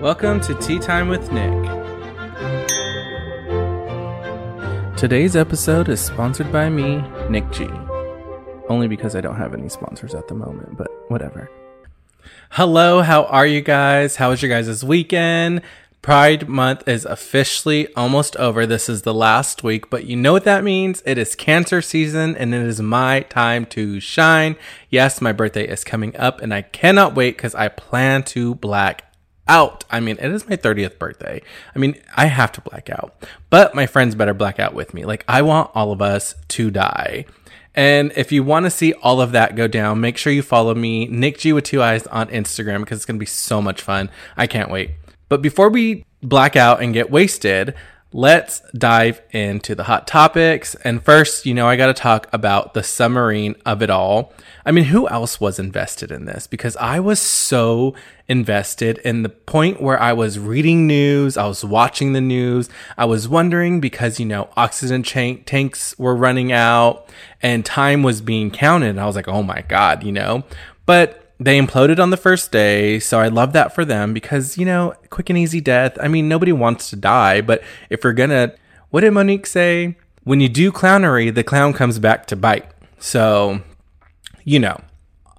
Welcome to Tea Time with Nick. Today's episode is sponsored by me, Nick G. Only because I don't have any sponsors at the moment, but whatever. Hello, how are you guys? How was your guys' weekend? Pride month is officially almost over. This is the last week, but you know what that means? It is cancer season and it is my time to shine. Yes, my birthday is coming up and I cannot wait because I plan to black out. I mean, it is my 30th birthday. I mean, I have to black out, but my friends better black out with me. Like, I want all of us to die. And if you want to see all of that go down, make sure you follow me, Nick G with two eyes on Instagram because it's going to be so much fun. I can't wait. But before we black out and get wasted, let's dive into the hot topics. And first, you know, I got to talk about the submarine of it all. I mean, who else was invested in this? Because I was so invested in the point where I was reading news, I was watching the news, I was wondering because, you know, oxygen tanks were running out and time was being counted. And I was like, oh my God, you know? But they imploded on the first day, so I love that for them because, you know, quick and easy death. I mean, nobody wants to die, but if you're gonna, what did Mo'Nique say? When you do clownery, the clown comes back to bite. So, you know,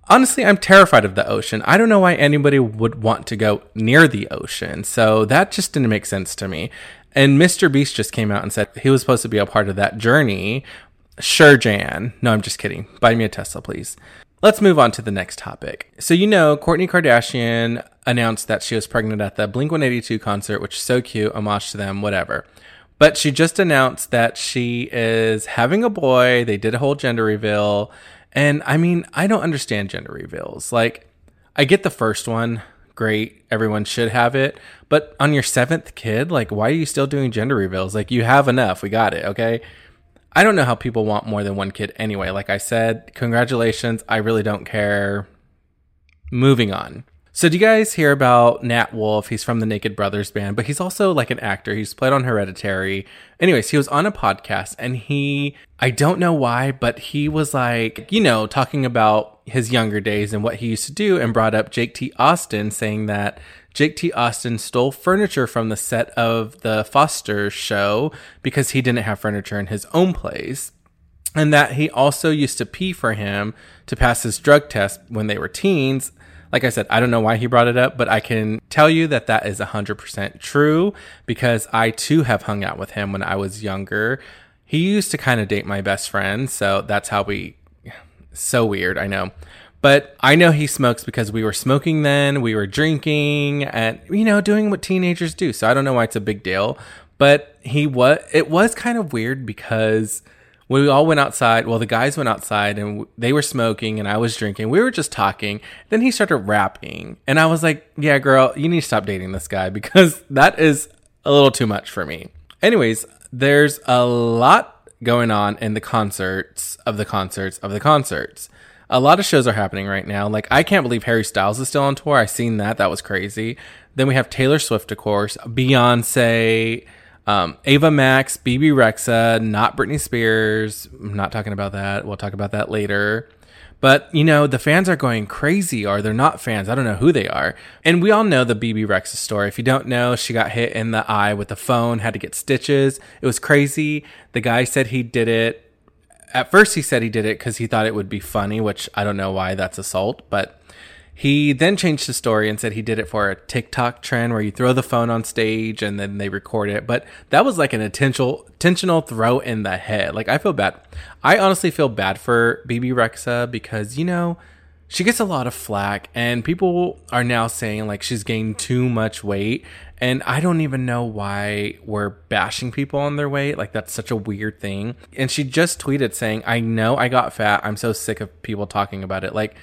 honestly, I'm terrified of the ocean. I don't know why anybody would want to go near the ocean. So that just didn't make sense to me. And Mr. Beast just came out and said he was supposed to be a part of that journey. Sure, Jan. No, I'm just kidding. Buy me a Tesla, please. Let's move on to the next topic. So, you know, Kourtney Kardashian announced that she was pregnant at the Blink 182 concert, which is so cute, homage to them, whatever. But she just announced that she is having a boy. They did a whole gender reveal. And I mean, I don't understand gender reveals. Like, I get the first one, great, everyone should have it. But on your seventh kid, like, why are you still doing gender reveals? Like, you have enough. We got it, okay? I don't know how people want more than one kid anyway. Like I said, congratulations. I really don't care. Moving on. So, do you guys hear about Nat Wolff? He's from the Naked Brothers band, but he's also like an actor. He's played on Hereditary. Anyways, he was on a podcast and he, I don't know why, but he was like, you know, talking about his younger days and what he used to do and brought up Jake T. Austin saying that Jake T. Austin stole furniture from the set of the Foster show because he didn't have furniture in his own place. And that he also used to pee for him to pass his drug test when they were teens. Like I said, I don't know why he brought it up, but I can tell you that that is 100% true because I too have hung out with him when I was younger. He used to kind of date my best friend, so that's how we. So weird, I know. But I know he smokes because we were smoking then, we were drinking, and you know, doing what teenagers do. So I don't know why it's a big deal. But he was. It was kind of weird because we all went outside. Well, the guys went outside and they were smoking, and I was drinking. We were just talking. Then he started rapping, and I was like, "Yeah, girl, you need to stop dating this guy because that is a little too much for me." Anyways, there's a lot going on in the concerts of the concerts of the concerts a lot of shows are happening right now. Like I can't believe Harry Styles is still on tour. I seen that. That was crazy. Then we have Taylor Swift, of course, Beyonce, um, Ava Max, Bebe Rexha, not Britney Spears. I'm not talking about that. We'll talk about that later. But, you know, the fans are going crazy or they're not fans. I don't know who they are. And we all know the Bebe Rexha story. If you don't know, she got hit in the eye with a phone, had to get stitches. It was crazy. The guy said he did it at first he said he did it because he thought it would be funny, which I don't know why that's assault, but he then changed the story and said he did it for a TikTok trend where you throw the phone on stage and then they record it. But that was like an intentional intentional throw in the head. Like I feel bad. I honestly feel bad for Bebe Rexha because you know she gets a lot of flack and people are now saying like she's gained too much weight and I don't even know why we're bashing people on their weight. Like, that's such a weird thing. And she just tweeted saying, I know I got fat. I'm so sick of people talking about it. Like,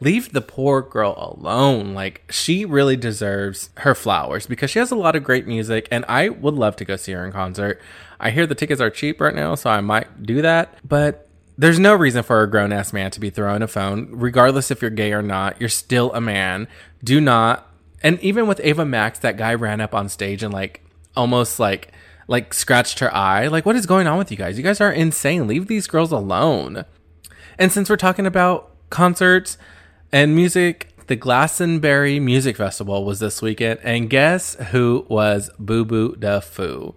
leave the poor girl alone. Like, she really deserves her flowers because she has a lot of great music. And I would love to go see her in concert. I hear the tickets are cheap right now, so I might do that. But there's no reason for a grown ass man to be throwing a phone, regardless if you're gay or not. You're still a man. Do not and even with Ava Max, that guy ran up on stage and like almost like like scratched her eye. Like, what is going on with you guys? You guys are insane. Leave these girls alone. And since we're talking about concerts and music, the Glastonbury Music Festival was this weekend, and guess who was Boo Boo Da Foo?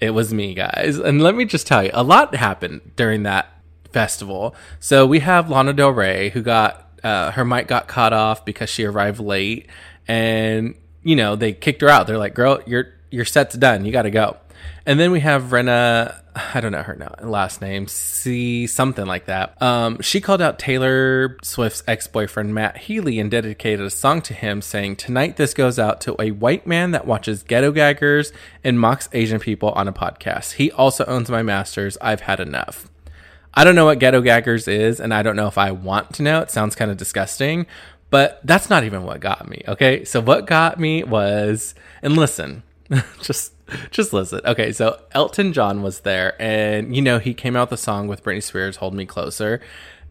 It was me, guys. And let me just tell you, a lot happened during that festival. So we have Lana Del Rey, who got uh, her mic got cut off because she arrived late, and you know they kicked her out. They're like, "Girl, your your set's done. You got to go." And then we have Rina, I don't know her last name, C something like that. Um, she called out Taylor Swift's ex boyfriend Matt Healy and dedicated a song to him, saying, Tonight this goes out to a white man that watches ghetto gaggers and mocks Asian people on a podcast. He also owns my masters. I've had enough. I don't know what ghetto gaggers is, and I don't know if I want to know. It sounds kind of disgusting, but that's not even what got me. Okay. So what got me was, and listen, just just listen. Okay, so Elton John was there, and you know he came out the song with Britney Spears, "Hold Me Closer."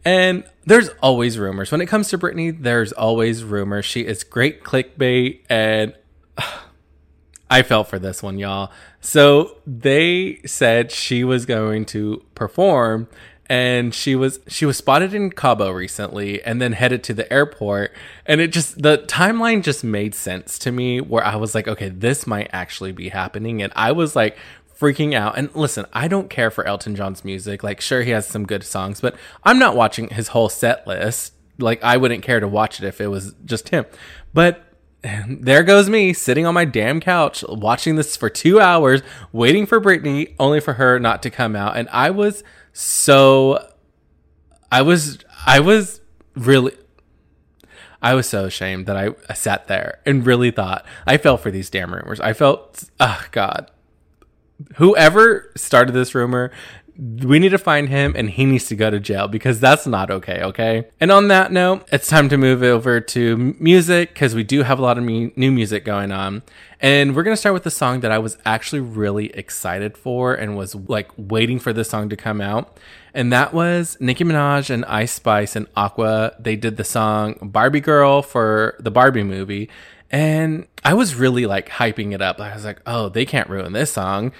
And there's always rumors when it comes to Britney. There's always rumors. She is great clickbait, and I fell for this one, y'all. So they said she was going to perform and she was she was spotted in Cabo recently and then headed to the airport. And it just the timeline just made sense to me where I was like okay this might actually be happening. And I was like freaking out. And listen I don't care for Elton John's music. Like sure he has some good songs but I'm not watching his whole set list. Like I wouldn't care to watch it if it was just him. But there goes me sitting on my damn couch watching this for 2 hours waiting for Britney only for her not to come out and I was so I was I was really I was so ashamed that I, I sat there and really thought I fell for these damn rumors. I felt oh god. Whoever started this rumor we need to find him and he needs to go to jail because that's not okay, okay? And on that note, it's time to move over to music because we do have a lot of mu- new music going on. And we're going to start with the song that I was actually really excited for and was like waiting for this song to come out. And that was Nicki Minaj and Ice Spice and Aqua. They did the song Barbie Girl for the Barbie movie. And I was really like hyping it up. I was like, oh, they can't ruin this song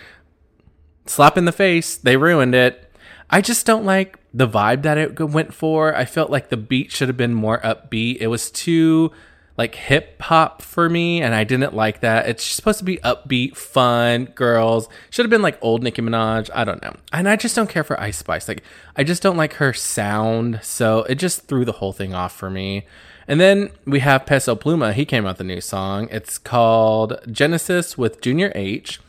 slap in the face. They ruined it. I just don't like the vibe that it went for. I felt like the beat should have been more upbeat. It was too like hip hop for me, and I didn't like that. It's supposed to be upbeat, fun, girls. Should have been like old Nicki Minaj. I don't know. And I just don't care for Ice Spice. Like, I just don't like her sound. So it just threw the whole thing off for me. And then we have Peso Pluma. He came out the new song. It's called Genesis with Junior H.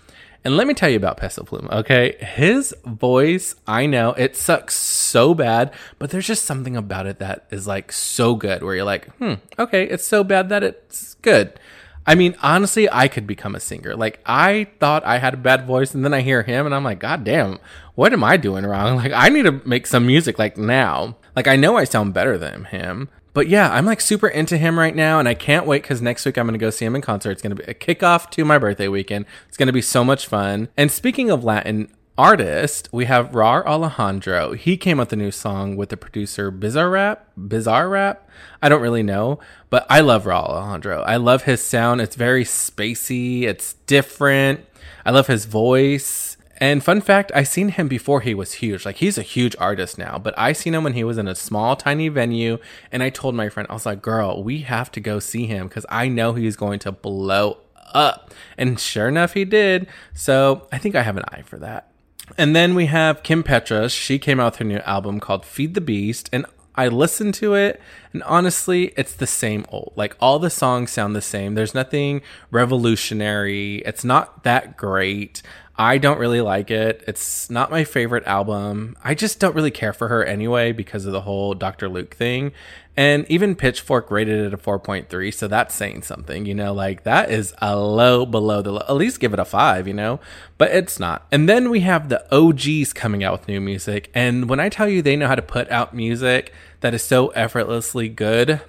And let me tell you about Peso Pluma, okay? His voice, I know it sucks so bad, but there's just something about it that is like so good where you're like, hmm, okay, it's so bad that it's good. I mean, honestly, I could become a singer. Like, I thought I had a bad voice, and then I hear him, and I'm like, God damn, what am I doing wrong? Like, I need to make some music like now. Like, I know I sound better than him, but yeah, I'm like super into him right now, and I can't wait because next week I'm going to go see him in concert. It's going to be a kickoff to my birthday weekend. It's going to be so much fun. And speaking of Latin artist, we have Rauw Alejandro. He came with a new song with the producer Bizarrap. Bizarre Rap. I don't really know, but I love Rauw Alejandro. I love his sound. It's very spacey. It's different. I love his voice. And fun fact, I seen him before he was huge. Like he's a huge artist now, but I seen him when he was in a small, tiny venue. And I told my friend, I was like, "Girl, we have to go see him because I know he's going to blow up." And sure enough, he did. So I think I have an eye for that. And then we have Kim Petras. She came out with her new album called Feed the Beast, and I listened to it, and honestly, it's the same old. Like all the songs sound the same. There's nothing revolutionary. It's not that great. I don't really like it. It's not my favorite album. I just don't really care for her anyway because of the whole Dr. Luke thing. And even Pitchfork rated it a 4.3, so that's saying something, you know, like that is a low below the low. At least give it a 5, you know, but it's not. And then we have the OGs coming out with new music. And when I tell you they know how to put out music that is so effortlessly good,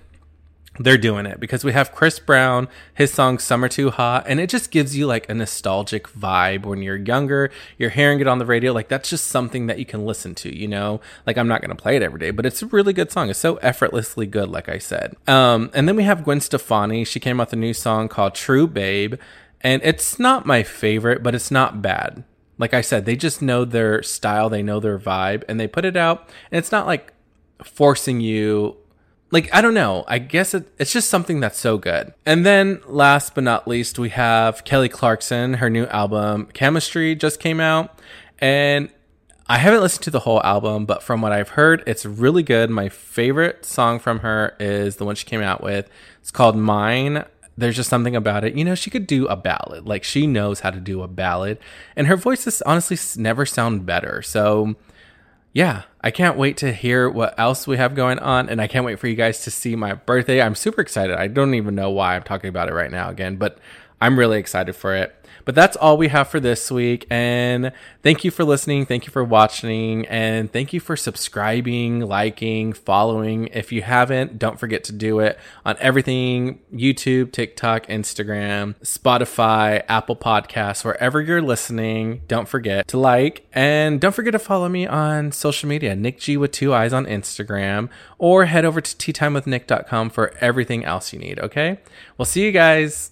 they're doing it because we have Chris Brown, his song Summer Too Hot, and it just gives you like a nostalgic vibe when you're younger, you're hearing it on the radio. Like that's just something that you can listen to, you know? Like I'm not going to play it every day, but it's a really good song. It's so effortlessly good, like I said. Um, and then we have Gwen Stefani. She came out with a new song called True Babe, and it's not my favorite, but it's not bad. Like I said, they just know their style, they know their vibe, and they put it out, and it's not like forcing you like I don't know. I guess it, it's just something that's so good. And then last but not least, we have Kelly Clarkson. Her new album Chemistry just came out, and I haven't listened to the whole album, but from what I've heard, it's really good. My favorite song from her is the one she came out with. It's called Mine. There's just something about it. You know, she could do a ballad. Like she knows how to do a ballad, and her voice is honestly never sound better. So yeah, I can't wait to hear what else we have going on. And I can't wait for you guys to see my birthday. I'm super excited. I don't even know why I'm talking about it right now again, but I'm really excited for it. But that's all we have for this week. And thank you for listening. Thank you for watching. And thank you for subscribing, liking, following. If you haven't, don't forget to do it on everything YouTube, TikTok, Instagram, Spotify, Apple Podcasts, wherever you're listening. Don't forget to like and don't forget to follow me on social media, Nick G with two eyes on Instagram, or head over to teatimewithnick.com for everything else you need. Okay. We'll see you guys.